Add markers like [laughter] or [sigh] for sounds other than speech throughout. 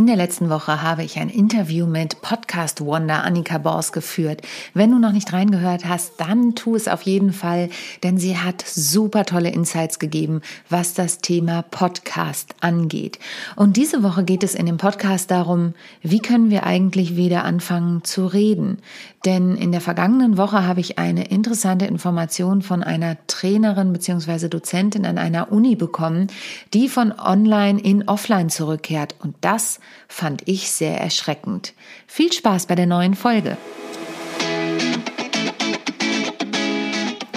In der letzten Woche habe ich ein Interview mit Podcast Wonder Annika Bors geführt. Wenn du noch nicht reingehört hast, dann tu es auf jeden Fall, denn sie hat super tolle Insights gegeben, was das Thema Podcast angeht. Und diese Woche geht es in dem Podcast darum, wie können wir eigentlich wieder anfangen zu reden? Denn in der vergangenen Woche habe ich eine interessante Information von einer Trainerin bzw. Dozentin an einer Uni bekommen, die von online in offline zurückkehrt. Und das fand ich sehr erschreckend. Viel Spaß bei der neuen Folge.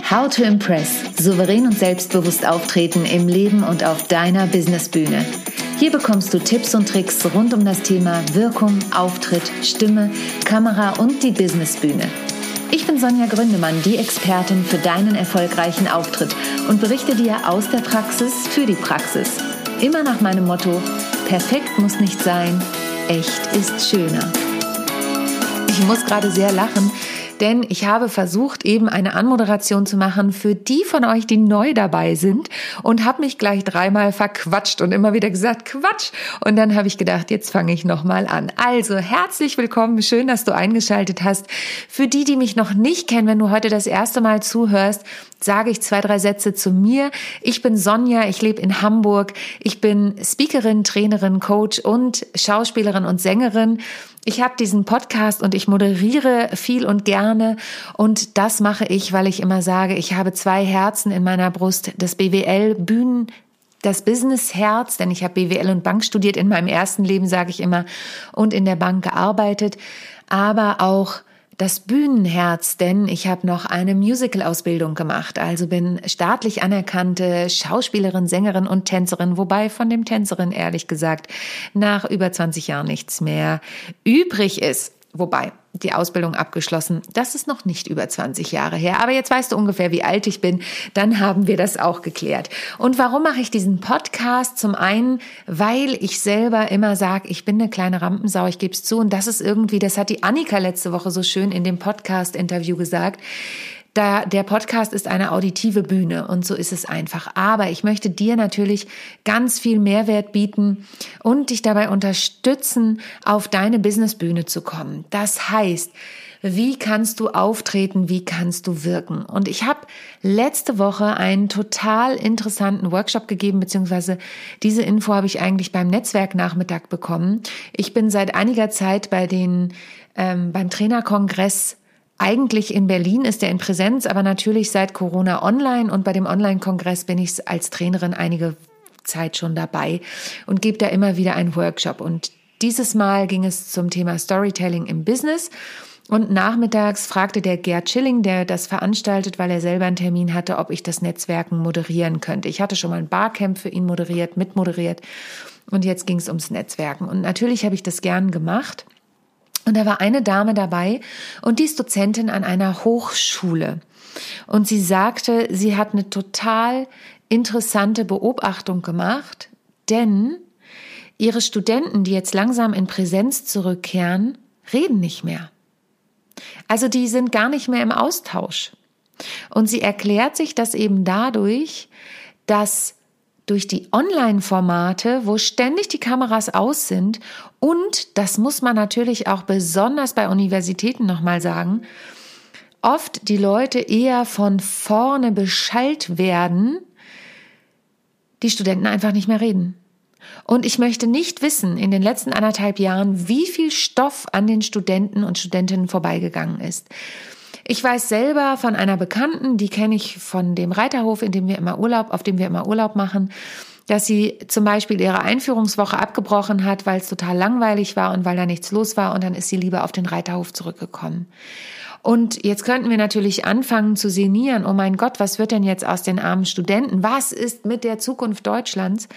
How to Impress. Souverän und selbstbewusst auftreten im Leben und auf deiner Businessbühne. Hier bekommst du Tipps und Tricks rund um das Thema Wirkung, Auftritt, Stimme, Kamera und die Businessbühne. Ich bin Sonja Gründemann, die Expertin für deinen erfolgreichen Auftritt und berichte dir aus der Praxis für die Praxis. Immer nach meinem Motto, perfekt muss nicht sein, echt ist schöner. Ich muss gerade sehr lachen, denn ich habe versucht, eben eine Anmoderation zu machen für die von euch, die neu dabei sind und habe mich gleich dreimal verquatscht und immer wieder gesagt, Quatsch. Und dann habe ich gedacht, jetzt fange ich nochmal an. Also herzlich willkommen, schön, dass du eingeschaltet hast. Für die, die mich noch nicht kennen, wenn du heute das erste Mal zuhörst, sage ich zwei, drei Sätze zu mir. Ich bin Sonja, ich lebe in Hamburg. Ich bin Speakerin, Trainerin, Coach und Schauspielerin und Sängerin. Ich habe diesen Podcast und ich moderiere viel und gerne. Und das mache ich, weil ich immer sage, ich habe zwei Herzen in meiner Brust, das BWL Bühnen das Business-Herz, denn ich habe BWL und Bank studiert. In meinem ersten Leben, sage ich immer, und in der Bank gearbeitet, aber auch das Bühnenherz, denn ich habe noch eine Musical-Ausbildung gemacht, also bin staatlich anerkannte Schauspielerin, Sängerin und Tänzerin, wobei von dem Tänzerin ehrlich gesagt nach über 20 Jahren nichts mehr übrig ist. Wobei, die Ausbildung abgeschlossen. Das ist noch nicht über 20 Jahre her. Aber jetzt weißt du ungefähr, wie alt ich bin. Dann haben wir das auch geklärt. Und warum mache ich diesen Podcast? Zum einen, weil ich selber immer sage, ich bin eine kleine Rampensau, ich gebe es zu. Und das ist irgendwie, das hat die Annika letzte Woche so schön in dem Podcast-Interview gesagt. Da der Podcast ist eine auditive Bühne und so ist es einfach. Aber ich möchte dir natürlich ganz viel Mehrwert bieten und dich dabei unterstützen, auf deine Businessbühne zu kommen. Das heißt, wie kannst du auftreten, wie kannst du wirken. Und ich habe letzte Woche einen total interessanten Workshop gegeben, beziehungsweise diese Info habe ich eigentlich beim Netzwerknachmittag bekommen. Ich bin seit einiger Zeit bei den ähm, beim Trainerkongress eigentlich in Berlin ist er in Präsenz, aber natürlich seit Corona online und bei dem Online-Kongress bin ich als Trainerin einige Zeit schon dabei und gebe da immer wieder einen Workshop. Und dieses Mal ging es zum Thema Storytelling im Business. Und nachmittags fragte der Gerd Schilling, der das veranstaltet, weil er selber einen Termin hatte, ob ich das Netzwerken moderieren könnte. Ich hatte schon mal ein Barcamp für ihn moderiert, mitmoderiert. Und jetzt ging es ums Netzwerken. Und natürlich habe ich das gern gemacht. Und da war eine Dame dabei und die ist Dozentin an einer Hochschule. Und sie sagte, sie hat eine total interessante Beobachtung gemacht, denn ihre Studenten, die jetzt langsam in Präsenz zurückkehren, reden nicht mehr. Also die sind gar nicht mehr im Austausch. Und sie erklärt sich das eben dadurch, dass durch die Online-Formate, wo ständig die Kameras aus sind und, das muss man natürlich auch besonders bei Universitäten nochmal sagen, oft die Leute eher von vorne beschallt werden, die Studenten einfach nicht mehr reden. Und ich möchte nicht wissen, in den letzten anderthalb Jahren, wie viel Stoff an den Studenten und Studentinnen vorbeigegangen ist. Ich weiß selber von einer Bekannten, die kenne ich von dem Reiterhof, in dem wir immer Urlaub, auf dem wir immer Urlaub machen, dass sie zum Beispiel ihre Einführungswoche abgebrochen hat, weil es total langweilig war und weil da nichts los war und dann ist sie lieber auf den Reiterhof zurückgekommen. Und jetzt könnten wir natürlich anfangen zu sinnieren, oh mein Gott, was wird denn jetzt aus den armen Studenten? Was ist mit der Zukunft Deutschlands?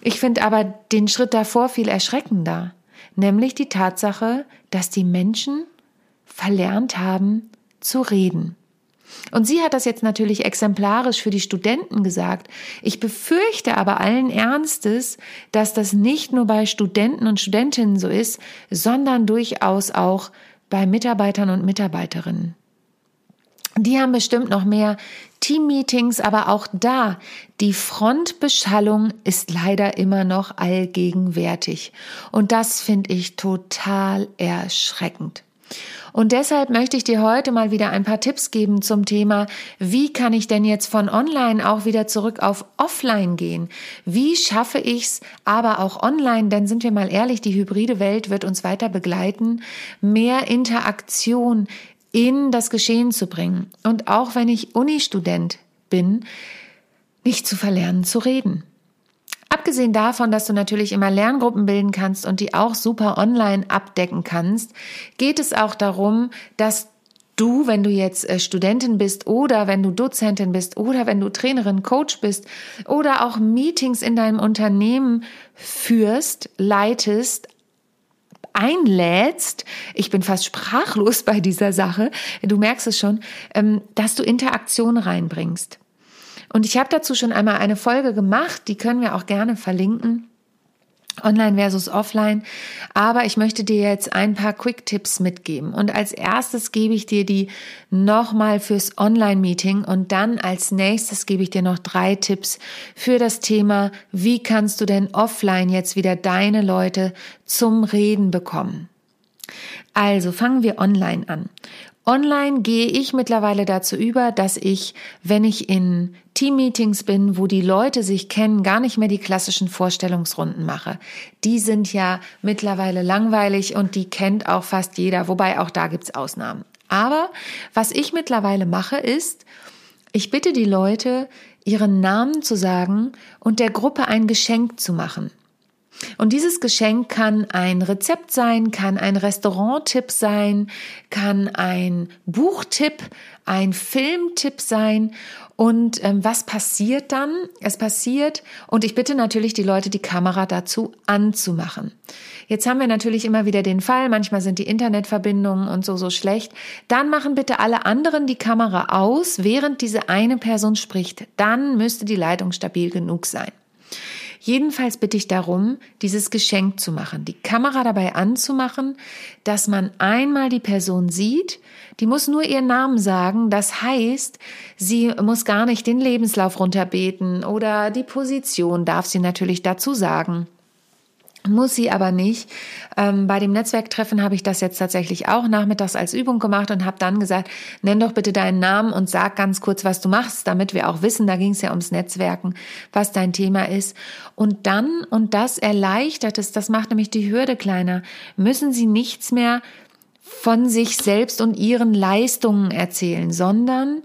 Ich finde aber den Schritt davor viel erschreckender, nämlich die Tatsache, dass die Menschen verlernt haben, zu reden. Und sie hat das jetzt natürlich exemplarisch für die Studenten gesagt. Ich befürchte aber allen Ernstes, dass das nicht nur bei Studenten und Studentinnen so ist, sondern durchaus auch bei Mitarbeitern und Mitarbeiterinnen. Die haben bestimmt noch mehr Teammeetings, aber auch da, die Frontbeschallung ist leider immer noch allgegenwärtig. Und das finde ich total erschreckend. Und deshalb möchte ich dir heute mal wieder ein paar Tipps geben zum Thema, wie kann ich denn jetzt von online auch wieder zurück auf offline gehen? Wie schaffe ich's aber auch online, denn sind wir mal ehrlich, die hybride Welt wird uns weiter begleiten, mehr Interaktion in das Geschehen zu bringen. Und auch wenn ich Uni-Student bin, nicht zu verlernen zu reden. Abgesehen davon, dass du natürlich immer Lerngruppen bilden kannst und die auch super online abdecken kannst, geht es auch darum, dass du, wenn du jetzt äh, Studentin bist oder wenn du Dozentin bist oder wenn du Trainerin, Coach bist oder auch Meetings in deinem Unternehmen führst, leitest, einlädst, ich bin fast sprachlos [laughs] bei dieser Sache, du merkst es schon, ähm, dass du Interaktion reinbringst. Und ich habe dazu schon einmal eine Folge gemacht, die können wir auch gerne verlinken. Online versus offline. Aber ich möchte dir jetzt ein paar Quick-Tipps mitgeben. Und als erstes gebe ich dir die nochmal fürs Online-Meeting und dann als nächstes gebe ich dir noch drei Tipps für das Thema, wie kannst du denn offline jetzt wieder deine Leute zum Reden bekommen. Also fangen wir online an. Online gehe ich mittlerweile dazu über, dass ich, wenn ich in Teammeetings bin, wo die Leute sich kennen, gar nicht mehr die klassischen Vorstellungsrunden mache. Die sind ja mittlerweile langweilig und die kennt auch fast jeder, wobei auch da gibt's Ausnahmen. Aber was ich mittlerweile mache, ist, ich bitte die Leute, ihren Namen zu sagen und der Gruppe ein Geschenk zu machen. Und dieses Geschenk kann ein Rezept sein, kann ein Restauranttipp sein, kann ein Buchtipp, ein Filmtipp sein. Und ähm, was passiert dann? Es passiert, und ich bitte natürlich die Leute, die Kamera dazu anzumachen. Jetzt haben wir natürlich immer wieder den Fall, manchmal sind die Internetverbindungen und so so schlecht. Dann machen bitte alle anderen die Kamera aus, während diese eine Person spricht. Dann müsste die Leitung stabil genug sein. Jedenfalls bitte ich darum, dieses Geschenk zu machen, die Kamera dabei anzumachen, dass man einmal die Person sieht, die muss nur ihren Namen sagen, das heißt, sie muss gar nicht den Lebenslauf runterbeten oder die Position darf sie natürlich dazu sagen. Muss sie aber nicht. Ähm, bei dem Netzwerktreffen habe ich das jetzt tatsächlich auch nachmittags als Übung gemacht und habe dann gesagt, nenn doch bitte deinen Namen und sag ganz kurz, was du machst, damit wir auch wissen, da ging es ja ums Netzwerken, was dein Thema ist. Und dann, und das erleichtert es, das macht nämlich die Hürde kleiner, müssen sie nichts mehr von sich selbst und ihren Leistungen erzählen, sondern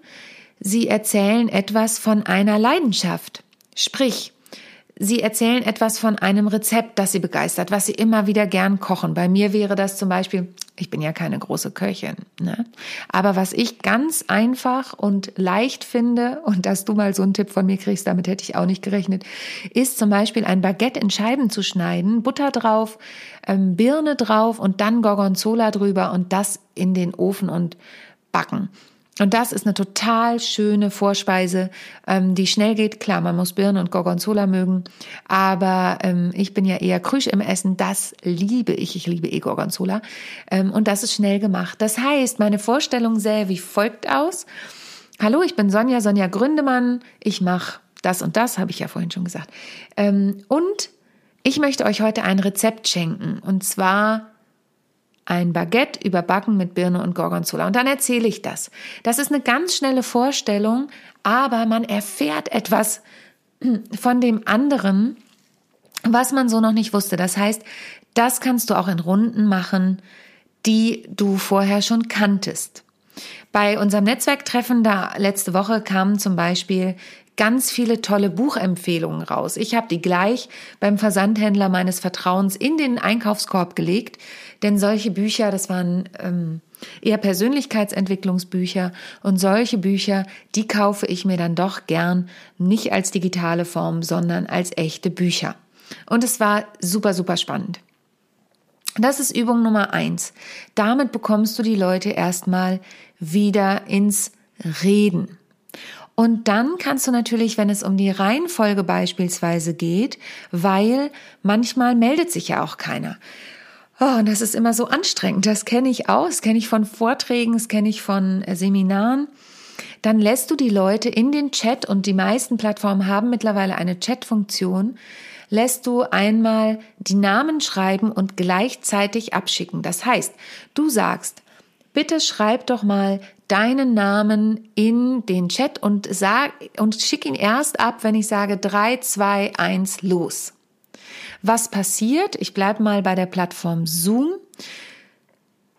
sie erzählen etwas von einer Leidenschaft. Sprich, Sie erzählen etwas von einem Rezept, das Sie begeistert, was Sie immer wieder gern kochen. Bei mir wäre das zum Beispiel, ich bin ja keine große Köchin, ne? aber was ich ganz einfach und leicht finde, und dass du mal so einen Tipp von mir kriegst, damit hätte ich auch nicht gerechnet, ist zum Beispiel ein Baguette in Scheiben zu schneiden, Butter drauf, ähm, Birne drauf und dann Gorgonzola drüber und das in den Ofen und backen. Und das ist eine total schöne Vorspeise, ähm, die schnell geht. Klar, man muss Birnen und Gorgonzola mögen, aber ähm, ich bin ja eher krüsch im Essen. Das liebe ich. Ich liebe eh Gorgonzola. Ähm, und das ist schnell gemacht. Das heißt, meine Vorstellung sähe wie folgt aus. Hallo, ich bin Sonja, Sonja Gründemann. Ich mache das und das, habe ich ja vorhin schon gesagt. Ähm, und ich möchte euch heute ein Rezept schenken. Und zwar ein Baguette überbacken mit Birne und Gorgonzola. Und dann erzähle ich das. Das ist eine ganz schnelle Vorstellung, aber man erfährt etwas [clears throat] von dem anderen, was man so noch nicht wusste. Das heißt, das kannst du auch in Runden machen, die du vorher schon kanntest. Bei unserem Netzwerktreffen da letzte Woche kamen zum Beispiel ganz viele tolle Buchempfehlungen raus. Ich habe die gleich beim Versandhändler meines Vertrauens in den Einkaufskorb gelegt, denn solche Bücher, das waren ähm, eher Persönlichkeitsentwicklungsbücher und solche Bücher, die kaufe ich mir dann doch gern nicht als digitale Form, sondern als echte Bücher. Und es war super, super spannend. Das ist Übung Nummer eins. Damit bekommst du die Leute erstmal wieder ins Reden. Und dann kannst du natürlich, wenn es um die Reihenfolge beispielsweise geht, weil manchmal meldet sich ja auch keiner. Oh, und das ist immer so anstrengend. Das kenne ich auch. Das kenne ich von Vorträgen, das kenne ich von äh, Seminaren. dann lässt du die Leute in den Chat und die meisten Plattformen haben mittlerweile eine Chat-Funktion, lässt du einmal die Namen schreiben und gleichzeitig abschicken. Das heißt, du sagst, bitte schreib doch mal deinen Namen in den Chat und sag und schick ihn erst ab, wenn ich sage 3, 2, 1, los. Was passiert? Ich bleibe mal bei der Plattform Zoom.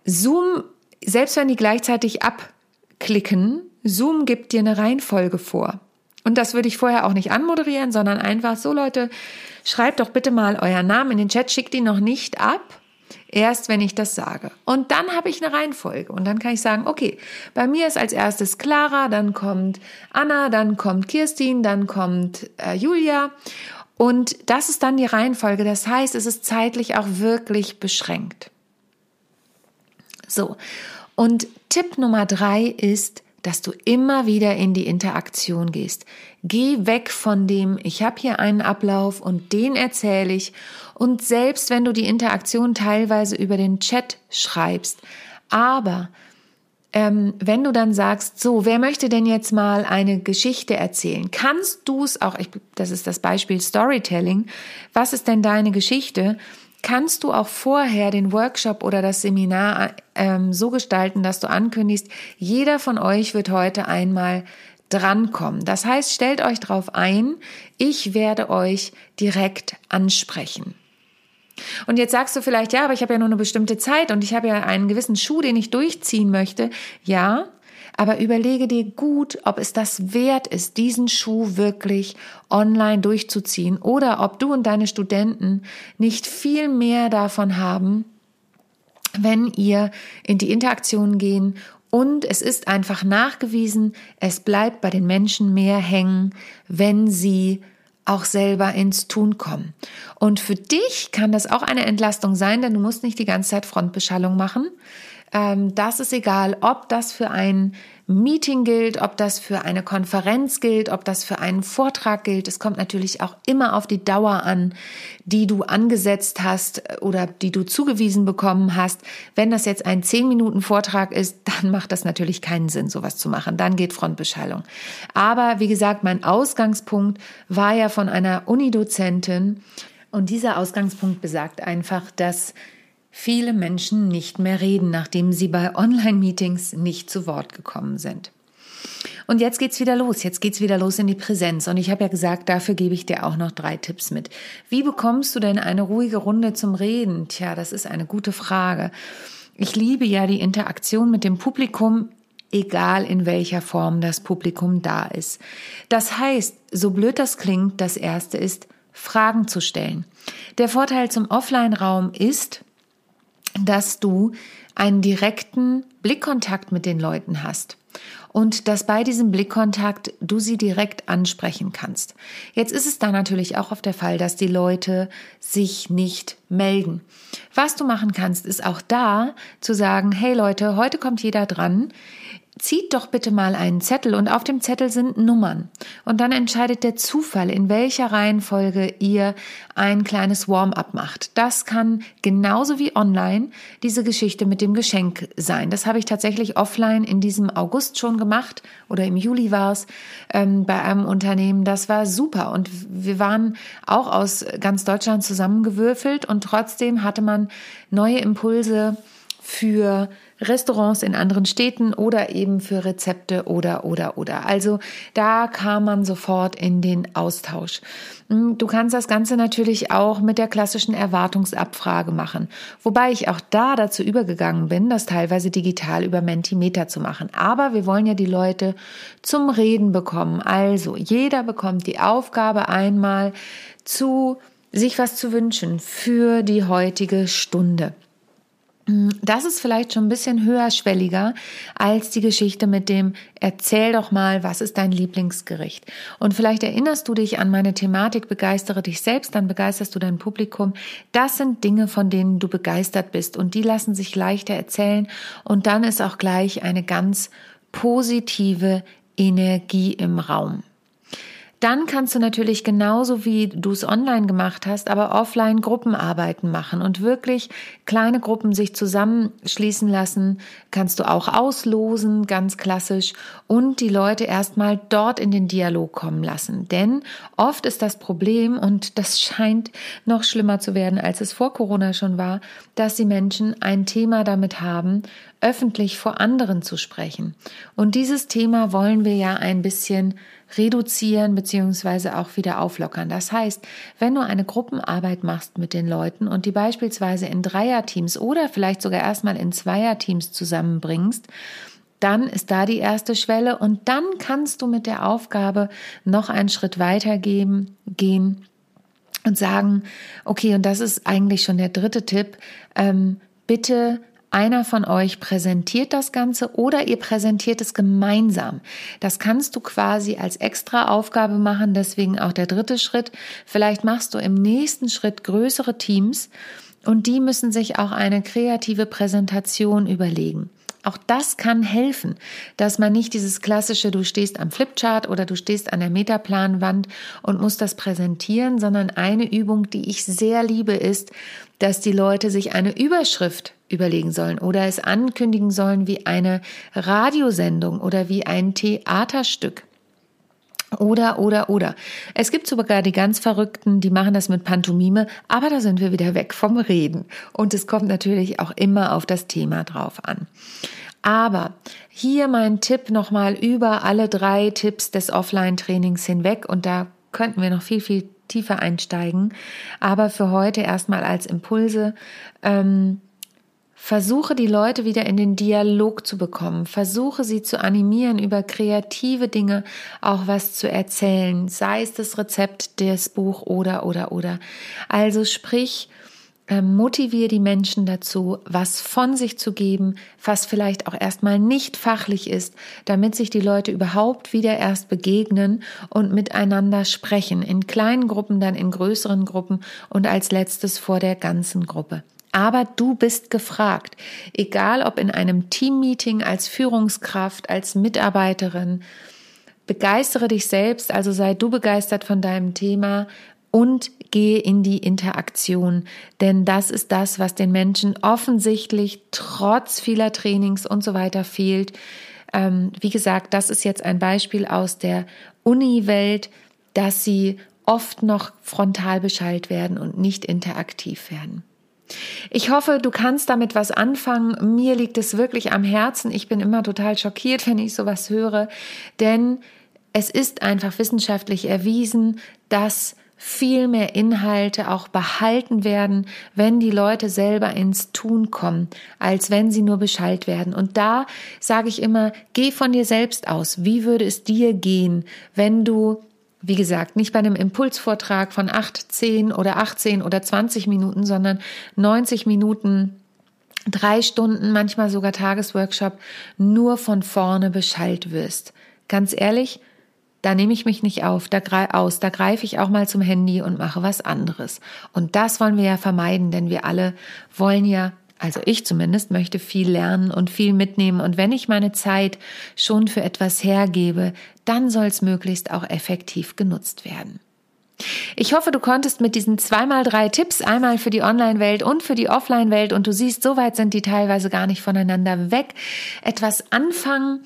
Zoom, selbst wenn die gleichzeitig abklicken, Zoom gibt dir eine Reihenfolge vor. Und das würde ich vorher auch nicht anmoderieren, sondern einfach so, Leute, schreibt doch bitte mal euren Namen in den Chat, schickt ihn noch nicht ab. Erst wenn ich das sage. Und dann habe ich eine Reihenfolge. Und dann kann ich sagen, okay, bei mir ist als erstes Clara, dann kommt Anna, dann kommt Kirstin, dann kommt äh, Julia. Und das ist dann die Reihenfolge. Das heißt, es ist zeitlich auch wirklich beschränkt. So. Und Tipp Nummer drei ist, dass du immer wieder in die Interaktion gehst. Geh weg von dem, ich habe hier einen Ablauf und den erzähle ich. Und selbst wenn du die Interaktion teilweise über den Chat schreibst, aber ähm, wenn du dann sagst, so, wer möchte denn jetzt mal eine Geschichte erzählen? Kannst du es auch, ich, das ist das Beispiel Storytelling, was ist denn deine Geschichte? kannst du auch vorher den Workshop oder das Seminar ähm, so gestalten, dass du ankündigst, jeder von euch wird heute einmal drankommen. Das heißt, stellt euch darauf ein, ich werde euch direkt ansprechen. Und jetzt sagst du vielleicht, ja, aber ich habe ja nur eine bestimmte Zeit und ich habe ja einen gewissen Schuh, den ich durchziehen möchte. Ja, aber überlege dir gut, ob es das wert ist, diesen Schuh wirklich online durchzuziehen oder ob du und deine Studenten nicht viel mehr davon haben, wenn ihr in die Interaktion gehen und es ist einfach nachgewiesen, es bleibt bei den Menschen mehr hängen, wenn sie auch selber ins Tun kommen. Und für dich kann das auch eine Entlastung sein, denn du musst nicht die ganze Zeit Frontbeschallung machen. Ähm, das ist egal, ob das für ein Meeting gilt, ob das für eine Konferenz gilt, ob das für einen Vortrag gilt. Es kommt natürlich auch immer auf die Dauer an, die du angesetzt hast oder die du zugewiesen bekommen hast. Wenn das jetzt ein 10 Minuten Vortrag ist, [laughs] dann macht das natürlich keinen Sinn, sowas zu machen. Dann geht Frontbeschallung. Aber wie gesagt, mein Ausgangspunkt war ja von einer Unidozentin und dieser Ausgangspunkt besagt einfach, dass viele Menschen nicht mehr reden, nachdem sie bei Online-Meetings nicht zu Wort gekommen sind. Und jetzt geht's wieder los. Jetzt geht's wieder los in die Präsenz. Und ich habe ja gesagt, dafür gebe ich dir auch noch drei Tipps mit. Wie bekommst du denn eine ruhige Runde zum Reden? Tja, das ist eine gute Frage. Ich liebe ja die Interaktion mit dem Publikum, egal in welcher Form das Publikum da ist. Das heißt, so blöd das klingt, das erste ist, Fragen zu stellen. Der Vorteil zum Offline-Raum ist, dass du einen direkten Blickkontakt mit den Leuten hast und dass bei diesem Blickkontakt du sie direkt ansprechen kannst. Jetzt ist es da natürlich auch auf der Fall, dass die Leute sich nicht melden. Was du machen kannst, ist auch da zu sagen, hey Leute, heute kommt jeder dran zieht doch bitte mal einen Zettel und auf dem Zettel sind Nummern. Und dann entscheidet der Zufall, in welcher Reihenfolge ihr ein kleines Warm-up macht. Das kann genauso wie online diese Geschichte mit dem Geschenk sein. Das habe ich tatsächlich offline in diesem August schon gemacht oder im Juli war es ähm, bei einem Unternehmen. Das war super und wir waren auch aus ganz Deutschland zusammengewürfelt und trotzdem hatte man neue Impulse für Restaurants in anderen Städten oder eben für Rezepte oder, oder, oder. Also da kam man sofort in den Austausch. Hm, du kannst das Ganze natürlich auch mit der klassischen Erwartungsabfrage machen, wobei ich auch da dazu übergegangen bin, das teilweise digital über Mentimeter zu machen. Aber wir wollen ja die Leute zum Reden bekommen. Also jeder bekommt die Aufgabe einmal zu sich was zu wünschen für die heutige Stunde. Das ist vielleicht schon ein bisschen höherschwelliger als die Geschichte mit dem Erzähl doch mal, was ist dein Lieblingsgericht? Und vielleicht erinnerst du dich an meine Thematik Begeistere dich selbst, dann begeisterst du dein Publikum. Das sind Dinge, von denen du begeistert bist und die lassen sich leichter erzählen und dann ist auch gleich eine ganz positive Energie im Raum. Dann kannst du natürlich genauso wie du es online gemacht hast, aber offline Gruppenarbeiten machen und wirklich kleine Gruppen sich zusammenschließen lassen. Kannst du auch auslosen, ganz klassisch, und die Leute erstmal dort in den Dialog kommen lassen. Denn oft ist das Problem, und das scheint noch schlimmer zu werden, als es vor Corona schon war, dass die Menschen ein Thema damit haben, öffentlich vor anderen zu sprechen. Und dieses Thema wollen wir ja ein bisschen reduzieren beziehungsweise auch wieder auflockern. Das heißt, wenn du eine Gruppenarbeit machst mit den Leuten und die beispielsweise in Dreierteams oder vielleicht sogar erstmal in Zweierteams zusammenbringst, dann ist da die erste Schwelle und dann kannst du mit der Aufgabe noch einen Schritt weitergehen gehen und sagen, okay, und das ist eigentlich schon der dritte Tipp, ähm, bitte einer von euch präsentiert das Ganze oder ihr präsentiert es gemeinsam. Das kannst du quasi als extra Aufgabe machen, deswegen auch der dritte Schritt. Vielleicht machst du im nächsten Schritt größere Teams und die müssen sich auch eine kreative Präsentation überlegen. Auch das kann helfen, dass man nicht dieses klassische, du stehst am Flipchart oder du stehst an der Metaplanwand und musst das präsentieren, sondern eine Übung, die ich sehr liebe, ist, dass die Leute sich eine Überschrift überlegen sollen oder es ankündigen sollen wie eine Radiosendung oder wie ein Theaterstück. Oder, oder, oder. Es gibt sogar die ganz Verrückten, die machen das mit Pantomime, aber da sind wir wieder weg vom Reden. Und es kommt natürlich auch immer auf das Thema drauf an. Aber hier mein Tipp nochmal über alle drei Tipps des Offline-Trainings hinweg und da könnten wir noch viel, viel tiefer einsteigen. Aber für heute erstmal als Impulse. Ähm, Versuche die Leute wieder in den Dialog zu bekommen. Versuche sie zu animieren, über kreative Dinge auch was zu erzählen. Sei es das Rezept, das Buch oder, oder, oder. Also sprich, ähm, motiviere die Menschen dazu, was von sich zu geben, was vielleicht auch erstmal nicht fachlich ist, damit sich die Leute überhaupt wieder erst begegnen und miteinander sprechen. In kleinen Gruppen, dann in größeren Gruppen und als letztes vor der ganzen Gruppe. Aber du bist gefragt, egal ob in einem Teammeeting als Führungskraft, als Mitarbeiterin. Begeistere dich selbst, also sei du begeistert von deinem Thema und gehe in die Interaktion, denn das ist das, was den Menschen offensichtlich trotz vieler Trainings und so weiter fehlt. Ähm, wie gesagt, das ist jetzt ein Beispiel aus der Uni-Welt, dass sie oft noch frontal beschallt werden und nicht interaktiv werden. Ich hoffe, du kannst damit was anfangen. Mir liegt es wirklich am Herzen. Ich bin immer total schockiert, [laughs] wenn ich sowas höre, denn es ist einfach wissenschaftlich erwiesen, dass viel mehr Inhalte auch behalten werden, wenn die Leute selber ins Tun kommen, als wenn sie nur Bescheid werden. Und da sage ich immer, geh von dir selbst aus. Wie würde es dir gehen, wenn du wie gesagt, nicht bei einem Impulsvortrag von 8, 10 oder 18 oder 20 Minuten, sondern 90 Minuten, drei Stunden, manchmal sogar Tagesworkshop, nur von vorne Bescheid wirst. Ganz ehrlich, da nehme ich mich nicht auf, da aus, da greife ich auch mal zum Handy und mache was anderes. Und das wollen wir ja vermeiden, denn wir alle wollen ja also ich zumindest möchte viel lernen und viel mitnehmen. Und wenn ich meine Zeit schon für etwas hergebe, dann soll es möglichst auch effektiv genutzt werden. Ich hoffe, du konntest mit diesen zweimal drei Tipps, einmal für die Online-Welt und für die Offline-Welt, und du siehst, so weit sind die teilweise gar nicht voneinander weg, etwas anfangen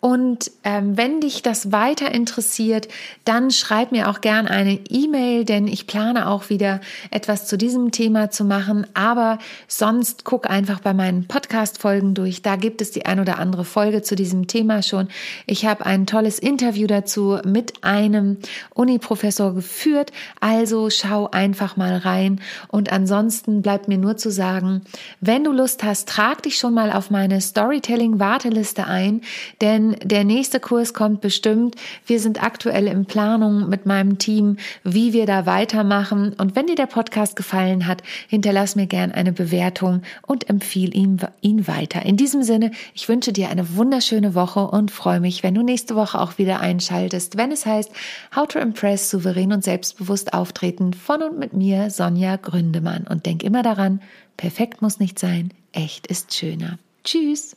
und ähm, wenn dich das weiter interessiert, dann schreib mir auch gern eine E-Mail, denn ich plane auch wieder etwas zu diesem Thema zu machen. Aber sonst guck einfach bei meinen Podcast-Folgen durch. Da gibt es die ein oder andere Folge zu diesem Thema schon. Ich habe ein tolles Interview dazu mit einem Uni-Professor geführt. Also schau einfach mal rein. Und ansonsten bleibt mir nur zu sagen, wenn du Lust hast, trag dich schon mal auf meine Storytelling-Warteliste ein, denn der nächste Kurs kommt bestimmt. Wir sind aktuell in Planung mit meinem Team, wie wir da weitermachen. Und wenn dir der Podcast gefallen hat, hinterlass mir gern eine Bewertung und empfiehl ihn, ihn weiter. In diesem Sinne, ich wünsche dir eine wunderschöne Woche und freue mich, wenn du nächste Woche auch wieder einschaltest, wenn es heißt How to Impress souverän und selbstbewusst auftreten von und mit mir, Sonja Gründemann. Und denk immer daran, perfekt muss nicht sein, echt ist schöner. Tschüss!